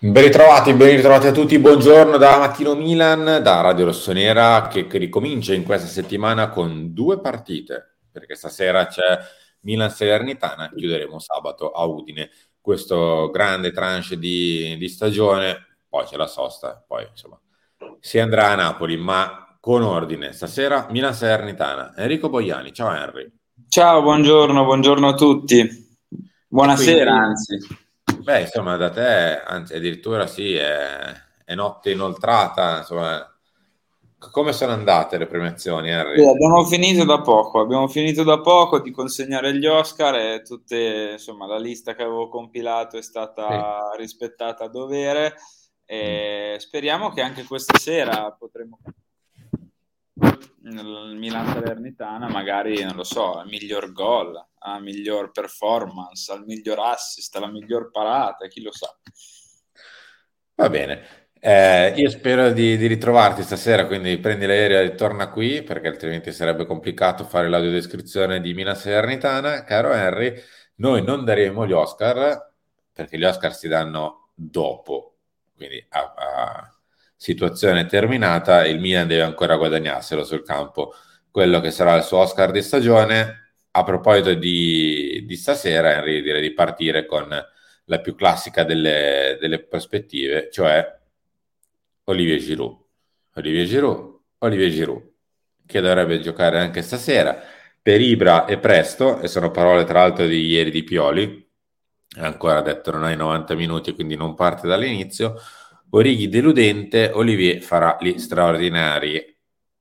Ben ritrovati, ben ritrovati a tutti, buongiorno da Mattino Milan, da Radio Rossonera che, che ricomincia in questa settimana con due partite, perché stasera c'è Milan Salernitana, chiuderemo sabato a Udine questo grande tranche di, di stagione, poi c'è la sosta, poi insomma si andrà a Napoli, ma con ordine. Stasera Milan Salernitana, Enrico Boiani, ciao Henry. Ciao, buongiorno, buongiorno a tutti, buonasera quindi, anzi. Beh, insomma, da te, anzi, addirittura sì, è, è notte inoltrata, insomma. Come sono andate le premiazioni, Harry? Sì, abbiamo finito da poco, abbiamo finito da poco di consegnare gli Oscar e tutte, insomma, la lista che avevo compilato è stata sì. rispettata a dovere e mm. speriamo che anche questa sera potremo nel Milan Salernitana magari, non lo so, il miglior gol, la miglior performance, al miglior assist, la miglior parata, chi lo sa. Va bene. Eh, io spero di, di, ritrovarti stasera, quindi prendi l'aereo e torna qui, perché altrimenti sarebbe complicato fare l'audiodescrizione di Milan Salernitana. Caro Henry, noi non daremo gli Oscar, perché gli Oscar si danno dopo, quindi a, a situazione terminata, il Milan deve ancora guadagnarselo sul campo. Quello che sarà il suo Oscar di stagione a proposito di, di stasera, Henry, direi di partire con la più classica delle, delle prospettive, cioè Olivier Giroud. Olivier Giroud, Olivier Giroud, che dovrebbe giocare anche stasera. Per Ibra e presto, e sono parole tra l'altro di ieri di Pioli, ancora detto non hai 90 minuti, quindi non parte dall'inizio. Orighi deludente, Olivier farà gli straordinari.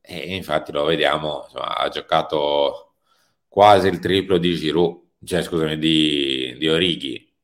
E infatti lo vediamo, insomma, ha giocato quasi il triplo di Giroud, cioè scusami, di, di Orighi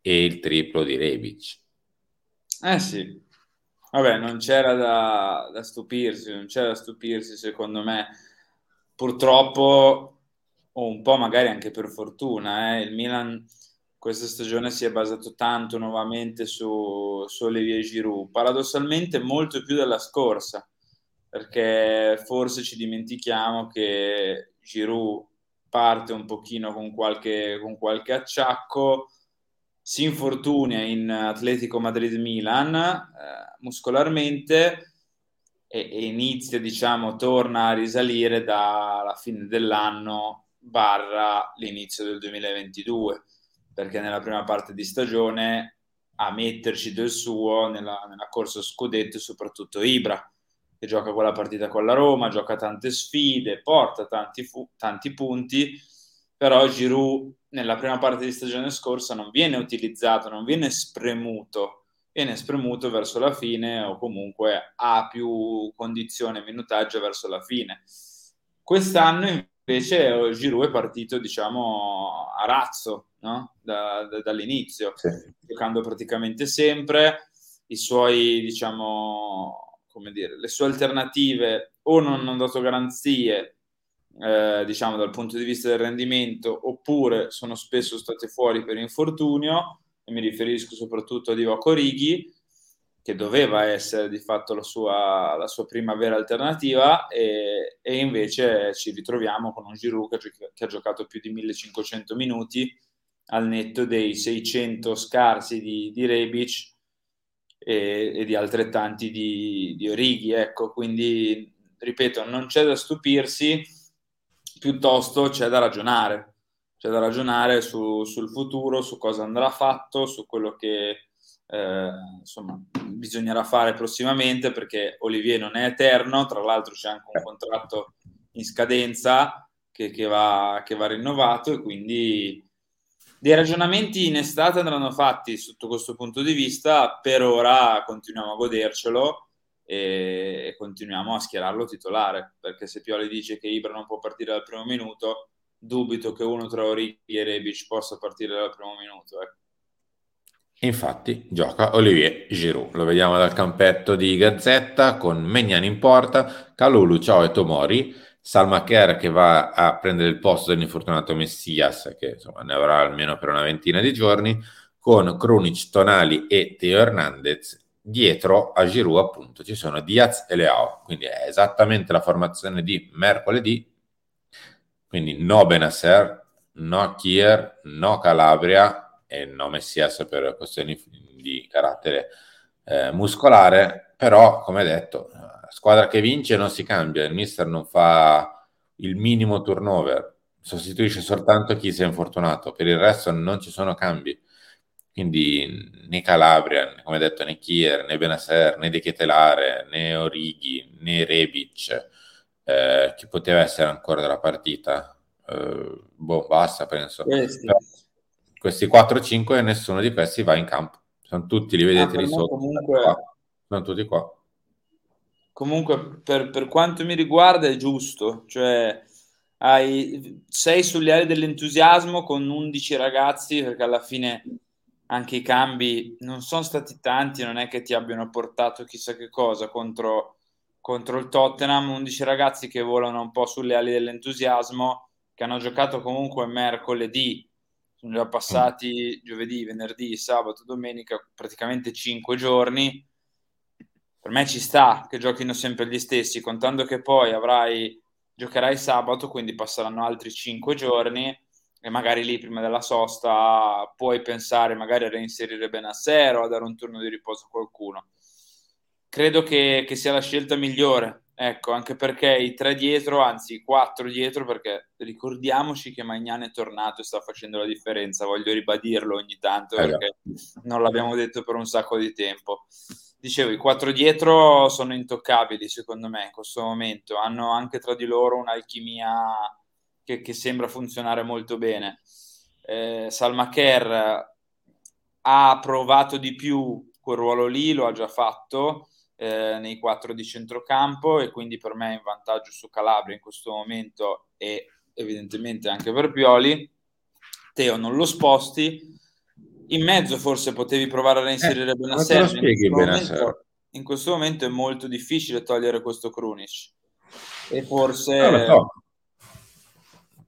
e il triplo di Rebic. Eh sì, vabbè, non c'era da, da stupirsi, non c'era da stupirsi secondo me. Purtroppo, o un po' magari anche per fortuna, eh, il Milan questa stagione si è basato tanto nuovamente su, su Olivier Giroud, paradossalmente molto più della scorsa, perché forse ci dimentichiamo che Giroud parte un pochino con qualche, con qualche acciacco, si infortuna in Atletico Madrid-Milan eh, muscolarmente e, e, inizia, diciamo, torna a risalire dalla fine dell'anno barra l'inizio del 2022, perché nella prima parte di stagione a metterci del suo nella, nella corsa scudetto soprattutto Ibra che gioca quella partita con la Roma, gioca tante sfide, porta tanti, fu- tanti punti, però Giroud nella prima parte di stagione scorsa non viene utilizzato, non viene spremuto, viene spremuto verso la fine o comunque ha più condizione minutaggio verso la fine. Quest'anno invece Giroud è partito, diciamo, a razzo, no? da, da, dall'inizio, sì. giocando praticamente sempre, i suoi, diciamo, come dire, le sue alternative o non hanno dato garanzie, eh, diciamo, dal punto di vista del rendimento, oppure sono spesso state fuori per infortunio, e mi riferisco soprattutto a Divock Orighi, che doveva essere di fatto la sua, la sua prima vera alternativa, e, e, invece ci ritroviamo con un Giroud che, che ha giocato più di 1500 minuti al netto dei 600 scarsi di, di Rebic, e, e di altrettanti di, di Orighi. Ecco, quindi ripeto, non c'è da stupirsi, piuttosto c'è da ragionare. C'è da ragionare su, sul futuro, su cosa andrà fatto, su quello che eh, insomma, bisognerà fare prossimamente, perché Olivier non è eterno, tra l'altro c'è anche un contratto in scadenza che, che, va, che va rinnovato e quindi dei ragionamenti in estate andranno fatti sotto questo punto di vista, per ora continuiamo a godercelo e, continuiamo a schierarlo titolare, perché se Pioli dice che Ibra non può partire dal primo minuto, dubito che uno tra Origi e Rebic possa partire dal primo minuto. Ecco. Infatti gioca Olivier Giroud, lo vediamo dal campetto di Gazzetta con Megnani in porta, Calulu, Ciao e Tomori Salma Kerr che va a prendere il posto dell'infortunato Messias, che insomma ne avrà almeno per una ventina di giorni, con Krunic, Tonali e Teo Hernandez. Dietro a Giroud, appunto, ci sono Diaz e Leao, quindi è esattamente la formazione di mercoledì. Quindi no Benasser, no Kier, no Calabria e no Messias per questioni di carattere eh, muscolare, però come detto, squadra che vince non si cambia, il mister non fa il minimo turnover, sostituisce soltanto chi si è infortunato, per il resto non ci sono cambi. Quindi né Calabria, come detto, né Kier, né Benaser, né De Ketelare, né Orighi, né Rebic, eh, chi poteva essere ancora della partita. Eh, boh, basta, penso. Questi, questi 4-5 nessuno di questi va in campo. Sono tutti, li vedete ah, lì sotto. Comunque... Sono tutti qua. Comunque, per, per, quanto mi riguarda, è giusto. Cioè, hai, sei sulle ali dell'entusiasmo con 11 ragazzi, perché alla fine anche i cambi non sono stati tanti, non è che ti abbiano portato chissà che cosa contro, contro il Tottenham, 11 ragazzi che volano un po' sulle ali dell'entusiasmo, che hanno giocato comunque mercoledì, sono già passati giovedì, venerdì, sabato, domenica, praticamente 5 giorni. Per me ci sta che giochino sempre gli stessi, contando che poi avrai, giocherai sabato, quindi passeranno altri 5 giorni e magari lì prima della sosta puoi pensare magari a reinserire Benasser o a dare un turno di riposo a qualcuno. Credo che, che, sia la scelta migliore, ecco, anche perché i tre dietro, anzi i quattro dietro, perché ricordiamoci che Magnan è tornato e sta facendo la differenza, voglio ribadirlo ogni tanto eh perché non l'abbiamo detto per un sacco di tempo. Dicevo, i quattro dietro sono intoccabili secondo me in questo momento, hanno anche tra di loro un'alchimia che, che sembra funzionare molto bene. Eh, Salma Kerr ha provato di più quel ruolo lì, lo ha già fatto eh, nei quattro di centrocampo e quindi per me è in vantaggio su Calabria in questo momento e evidentemente anche per Pioli. Teo non lo sposti. In mezzo forse potevi provare a reinserire eh, Benasser. In, in questo momento è molto difficile togliere questo Krunic. E forse... Ah,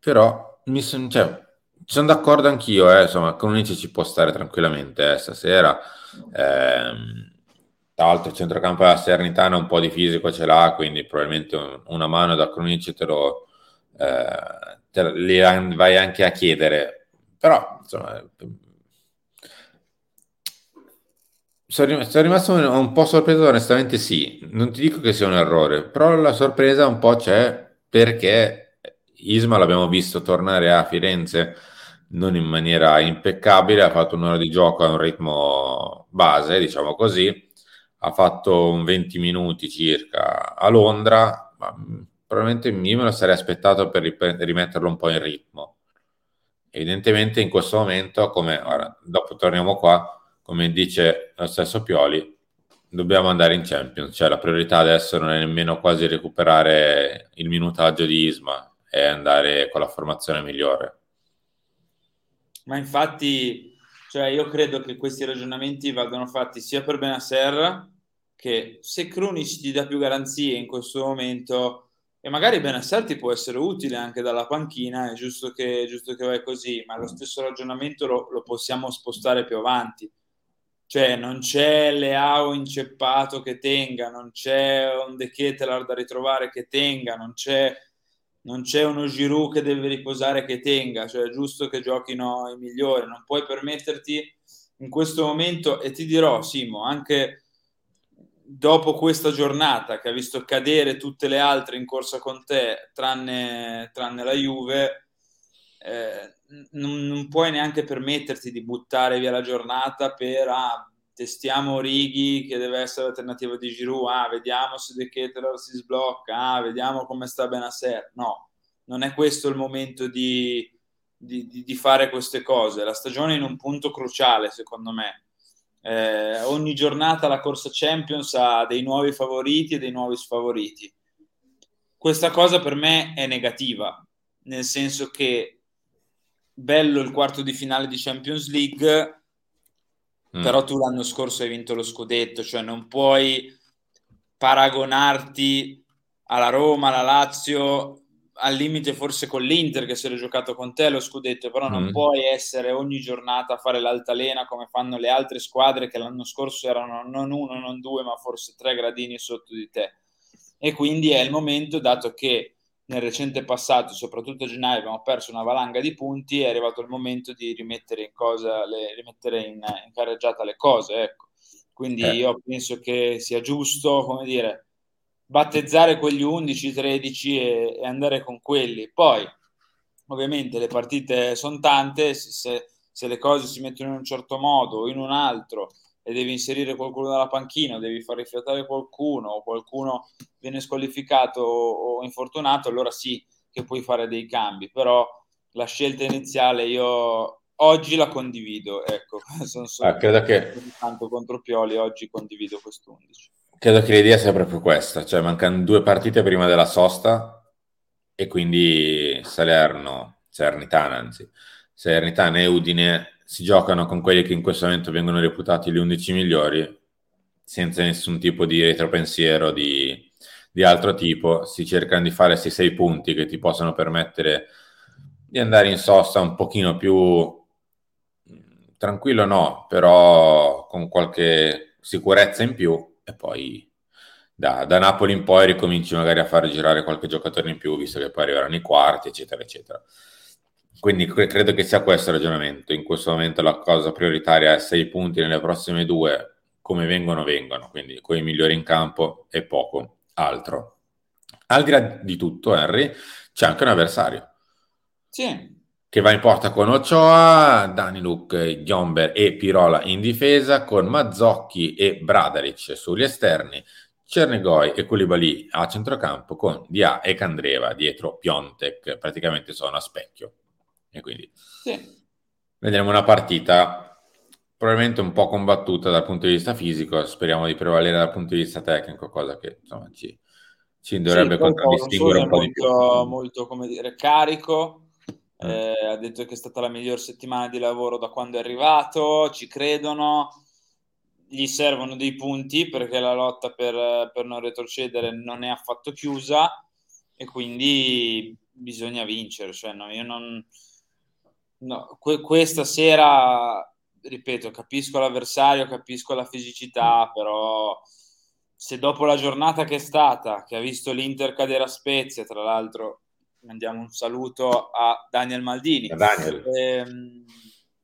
però mi son, cioè, sono d'accordo anch'io, eh, insomma, Crunici ci può stare tranquillamente eh, stasera. Eh, tra l'altro il centrocampo della Sernitana un po' di fisico ce l'ha, quindi probabilmente un, una mano da Crunici te lo eh, te, li vai anche a chiedere. Però, insomma, sono rimasto un po' sorpreso, onestamente sì. Non ti dico che sia un errore, però la sorpresa un po' c'è perché Isma l'abbiamo visto tornare a Firenze non in maniera impeccabile, ha fatto un'ora di gioco a un ritmo base, diciamo così, ha fatto un 20 minuti circa a Londra, ma probabilmente io me lo sarei aspettato per rimetterlo un po' in ritmo. Evidentemente in questo momento, come ora, dopo torniamo qua, come dice lo stesso Pioli, dobbiamo andare in Champions, cioè la priorità adesso non è nemmeno quasi recuperare il minutaggio di Isma, e andare con la formazione migliore. Ma infatti, cioè io credo che questi ragionamenti vadano fatti sia per Benasser, che se Krunic ti dà più garanzie in questo momento, e magari Benasser ti può essere utile anche dalla panchina, è giusto che, giusto che vai così, ma lo stesso ragionamento lo, lo possiamo spostare più avanti. Cioè, non c'è Leao inceppato che tenga, non c'è un De Ketelar da ritrovare che tenga, non c'è non c'è uno Giroud che deve riposare che tenga, cioè è giusto che giochino i migliori, non puoi permetterti in questo momento, e ti dirò Simo, anche dopo questa giornata che ha visto cadere tutte le altre in corsa con te, tranne, tranne la Juve, eh, non, non, puoi neanche permetterti di buttare via la giornata per ah, testiamo Righi che deve essere l'alternativa di Giroud, ah, vediamo se De Ketelaere si sblocca, ah, vediamo come sta Benasser. No, non è questo il momento di, di, di, fare queste cose. La stagione è in un punto cruciale, secondo me. Eh, ogni giornata la corsa Champions ha dei nuovi favoriti e dei nuovi sfavoriti. Questa cosa per me è negativa, nel senso che bello il quarto di finale di Champions League, Mm. Però tu l'anno scorso hai vinto lo scudetto, cioè non puoi paragonarti alla Roma, alla Lazio, al limite forse con l'Inter che se l'è giocato con te lo scudetto, però non mm. puoi essere ogni giornata a fare l'altalena come fanno le altre squadre che l'anno scorso erano non uno, non due, ma forse tre gradini sotto di te. E quindi è il momento, dato che nel recente passato, soprattutto a gennaio, abbiamo perso una valanga di punti, è arrivato il momento di rimettere in, cosa, le, rimettere in, in carreggiata le cose. Ecco. Quindi eh. io penso che sia giusto, come dire, battezzare quegli 11-13 e, e, andare con quelli. Poi, ovviamente, le partite sono tante, se, se le cose si mettono in un certo modo o in un altro e devi inserire qualcuno dalla panchina, devi far rifiatare qualcuno o qualcuno viene squalificato o, infortunato, allora sì che puoi fare dei cambi, però la scelta iniziale io oggi la condivido, ecco, sono, sono ah, credo che... tanto contro Pioli, oggi condivido quest'11. Credo che l'idea sia proprio questa, cioè mancano due partite prima della sosta e quindi Salerno, Salernitana anzi, Salernitana e Udine si giocano con quelli che in questo momento vengono reputati gli 11 migliori, senza nessun tipo di retropensiero di, di altro tipo, si cercano di fare questi sei punti che ti possono permettere di andare in sosta un pochino più tranquillo, no, però con qualche sicurezza in più e poi da, da, Napoli in poi ricominci magari a far girare qualche giocatore in più, visto che poi arriveranno i quarti, eccetera, eccetera. Quindi credo che sia questo il ragionamento. In questo momento la cosa prioritaria è sei punti nelle prossime due, come vengono, vengono, quindi con i migliori in campo e poco altro. Al di là di tutto, Henry, c'è anche un avversario. Sì. Che va in porta con Ochoa, Dani Luke, Giomber e Pirola in difesa, con Mazzocchi e Bradaric sugli esterni, Cernegoi e Koulibaly a centrocampo, con Dia e Candreva dietro Piontek, praticamente sono a specchio. E quindi sì. vedremo una partita probabilmente un po' combattuta dal punto di vista fisico, speriamo di prevalere dal punto di vista tecnico, cosa che insomma ci, ci dovrebbe sì, contraddistinguere un po' molto. Molto, come dire, carico, mm. eh, ha detto che è stata la miglior settimana di lavoro da quando è arrivato, ci credono, gli servono dei punti perché la lotta per, per non retrocedere non è affatto chiusa e quindi bisogna vincere, cioè no, io non No, que- questa sera, ripeto, capisco l'avversario, capisco la fisicità, però se dopo la giornata che è stata, che ha visto l'Inter cadere a Spezia, tra l'altro mandiamo un saluto a Daniel Maldini, Daniel. Ehm,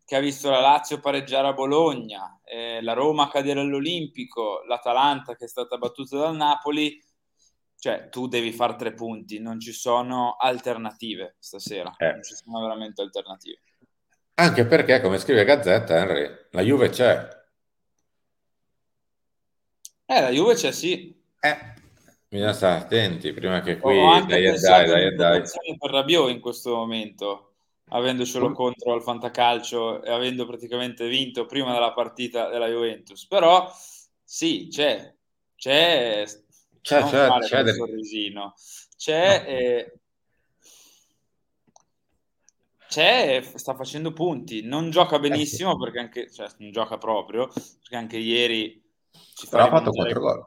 che ha visto la Lazio pareggiare a Bologna, eh, la Roma cadere all'Olimpico, l'Atalanta che è stata battuta dal Napoli, cioè tu devi fare tre punti, non ci sono alternative stasera, eh. non ci sono veramente alternative. Anche perché, come scrive Gazzetta, Henry, la Juve c'è. Eh, la Juve c'è, sì. Eh, bisogna stare attenti prima che qui Ho anche dai, dai, dai, dai. per Rabiot in questo momento, avendocelo contro al Fantacalcio e avendo praticamente vinto prima della partita della Juventus. Però sì, c'è, c'è, c'è, c'è, c'è, del... sorrisino. C'è no. eh, c'è, sta facendo punti, non gioca benissimo eh perché anche, cioè, non gioca proprio, perché anche ieri ci Però ha fatto 4 gol.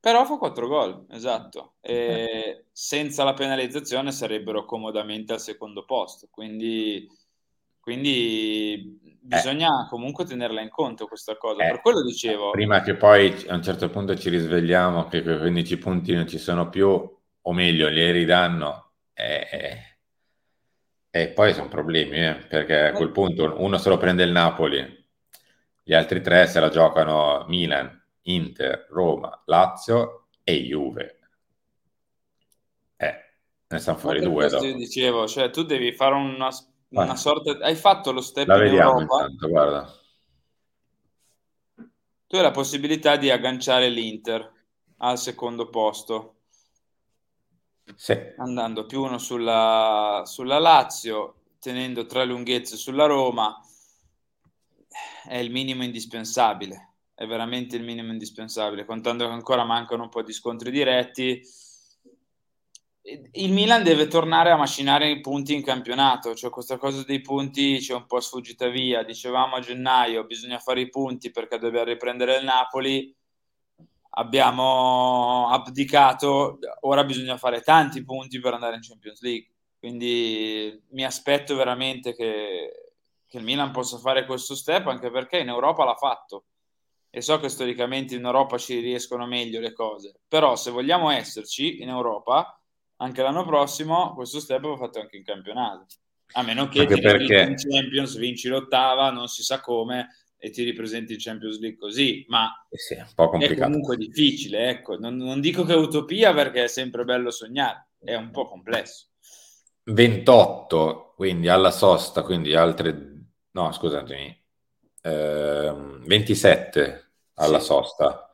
Però fa 4 gol, esatto. E eh. senza la penalizzazione sarebbero comodamente al secondo posto, quindi, quindi bisogna eh. comunque tenerla in conto questa cosa. Eh. Per quello dicevo... Prima che poi a un certo punto ci risvegliamo che quei 15 punti non ci sono più, o meglio, li ridanno, eh, e poi sono problemi, eh, perché a quel punto uno se lo prende il Napoli, gli altri tre se la giocano Milan, Inter, Roma, Lazio e Juve. Eh, ne stanno fuori due. Dopo. dicevo, cioè tu devi fare una, una sorta... Hai fatto lo step la vediamo in Europa. Intanto, guarda. Tu hai la possibilità di agganciare l'Inter al secondo posto sì. andando più uno sulla, sulla Lazio, tenendo tre lunghezze sulla Roma, è il minimo indispensabile, è veramente il minimo indispensabile, contando che ancora mancano un po' di scontri diretti. Il Milan deve tornare a macinare i punti in campionato, cioè questa cosa dei punti c'è un po' sfuggita via. Dicevamo a gennaio bisogna fare i punti perché dobbiamo riprendere il Napoli abbiamo abdicato, ora bisogna fare tanti punti per andare in Champions League. Quindi mi aspetto veramente che, che, il Milan possa fare questo step, anche perché in Europa l'ha fatto. E so che storicamente in Europa ci riescono meglio le cose. Però se vogliamo esserci in Europa, anche l'anno prossimo, questo step va fatto anche in campionato. A meno che Anche perché- in Champions, vinci l'ottava, non si sa come, e ti ripresenti in Champions League così, ma Eh sì, è è comunque difficile, ecco. Non, non dico che è utopia perché è sempre bello sognare, è un po' complesso. 28, quindi alla sosta, quindi altre... No, scusatemi. Ehm, 27 alla Sì. sosta.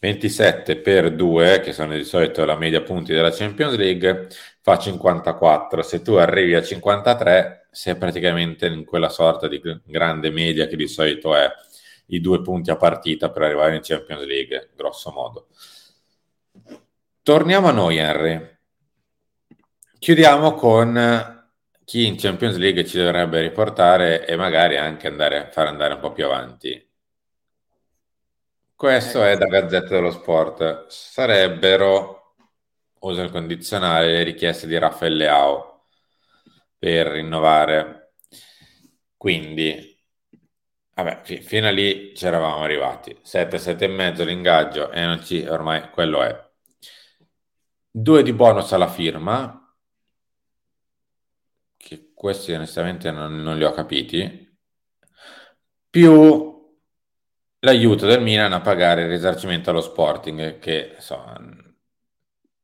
27 per 2, che sono di solito la media punti della Champions League, fa 54. Se tu arrivi a 53, sei praticamente in quella sorta di gr- grande media che di solito è i due punti a partita per arrivare in Champions League, grosso modo. Torniamo a noi, Henry. Chiudiamo con chi in Champions League ci dovrebbe riportare e magari anche andare, far andare un po' più avanti. Questo è da Gazzetta dello Sport. Sarebbero, uso il condizionale, le richieste di Raffaele Leao per rinnovare. Quindi, vabbè, fi- fino a lì ci eravamo arrivati. 7, 7 e mezzo l'ingaggio e non ci, ormai quello è. Due di bonus alla firma, che questi onestamente non, non li ho capiti, più l'aiuto del Milan a pagare il risarcimento allo Sporting, che insomma,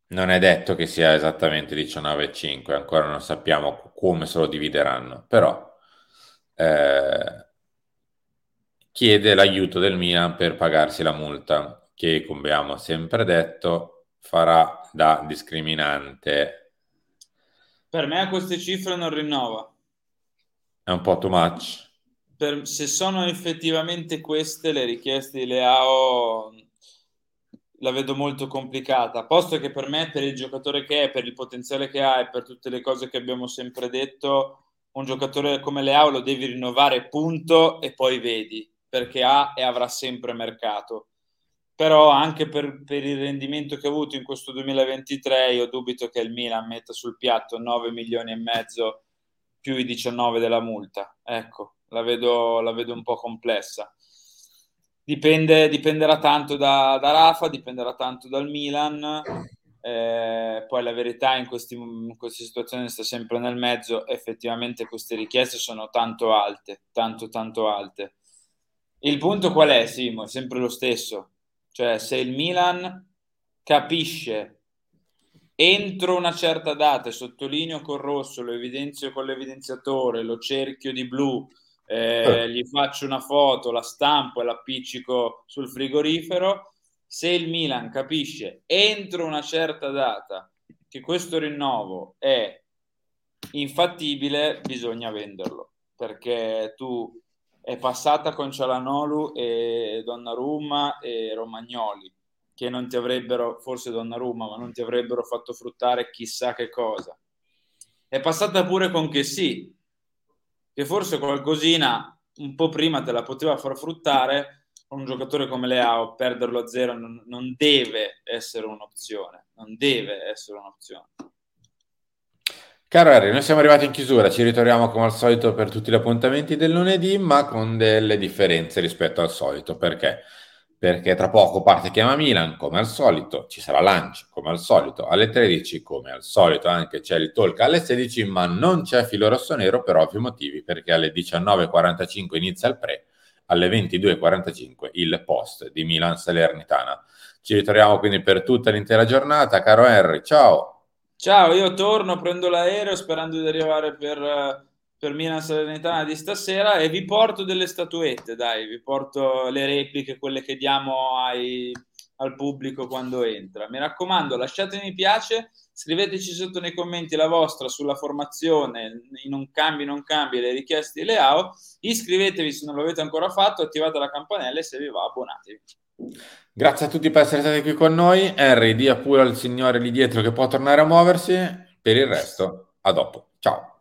non è detto che sia esattamente 19,5, ancora non sappiamo come se lo divideranno, però eh, chiede l'aiuto del Milan per pagarsi la multa, che come abbiamo sempre detto farà da discriminante. Per me a queste cifre non rinnova. È un po' too much. Per- se sono effettivamente queste le richieste di Leao, la vedo molto complicata. Posto che per me, per il giocatore che è, per il potenziale che ha e per tutte le cose che abbiamo sempre detto, un giocatore come Leao lo devi rinnovare, punto, e poi vedi, perché ha e avrà sempre mercato. Però anche per, per il rendimento che ha avuto in questo 2023, io dubito che il Milan metta sul piatto 9 milioni e mezzo più i 19 della multa. Ecco, la vedo, la vedo un po' complessa. Dipende, dipenderà tanto da, da Rafa, dipenderà tanto dal Milan. Eh, poi la verità in, questi, in queste situazioni sta sempre nel mezzo. Effettivamente queste richieste sono tanto alte, tanto tanto alte. Il punto qual è, Simo? È sempre lo stesso. Cioè, se il Milan capisce entro una certa data, sottolineo col rosso, lo evidenzio con l'evidenziatore, lo cerchio di blu, eh, gli faccio una foto, la stampo e l'appiccico sul frigorifero. Se il Milan capisce entro una certa data che questo rinnovo è infattibile, bisogna venderlo perché tu è passata con Cialanolu e Donnarumma e Romagnoli che non ti avrebbero, forse Donnarumma, ma non ti avrebbero fatto fruttare chissà che cosa. È passata pure con che sì, che forse qualcosina un po' prima te la poteva far fruttare un giocatore come Leao, perderlo a zero non, non deve essere un'opzione, non deve essere un'opzione. Caro Harry, noi siamo arrivati in chiusura, ci ritroviamo come al solito per tutti gli appuntamenti del lunedì, ma con delle differenze rispetto al solito. Perché? Perché tra poco parte Chiama Milan, come al solito, ci sarà Lunch, come al solito, alle 13, come al solito anche c'è il talk alle 16, ma non c'è filo rosso-nero per ovvi motivi, perché alle 19.45 inizia il pre, alle 22.45 il post di Milan Salernitana. Ci ritroviamo quindi per tutta l'intera giornata, caro Henry, ciao! Ciao, io torno, prendo l'aereo sperando di arrivare per, per Milan Salernitana di stasera e vi porto delle statuette, dai, vi porto le repliche, quelle che diamo ai, al pubblico quando entra. Mi raccomando, lasciate mi piace, scriveteci sotto nei commenti la vostra sulla formazione, in un cambio, non cambi, le richieste di Leao, iscrivetevi se non l'avete ancora fatto, attivate la campanella e se vi va abbonatevi. Grazie a tutti per essere stati qui con noi. Henry, dia pure al signore lì dietro che può tornare a muoversi. Per il resto, a dopo. Ciao.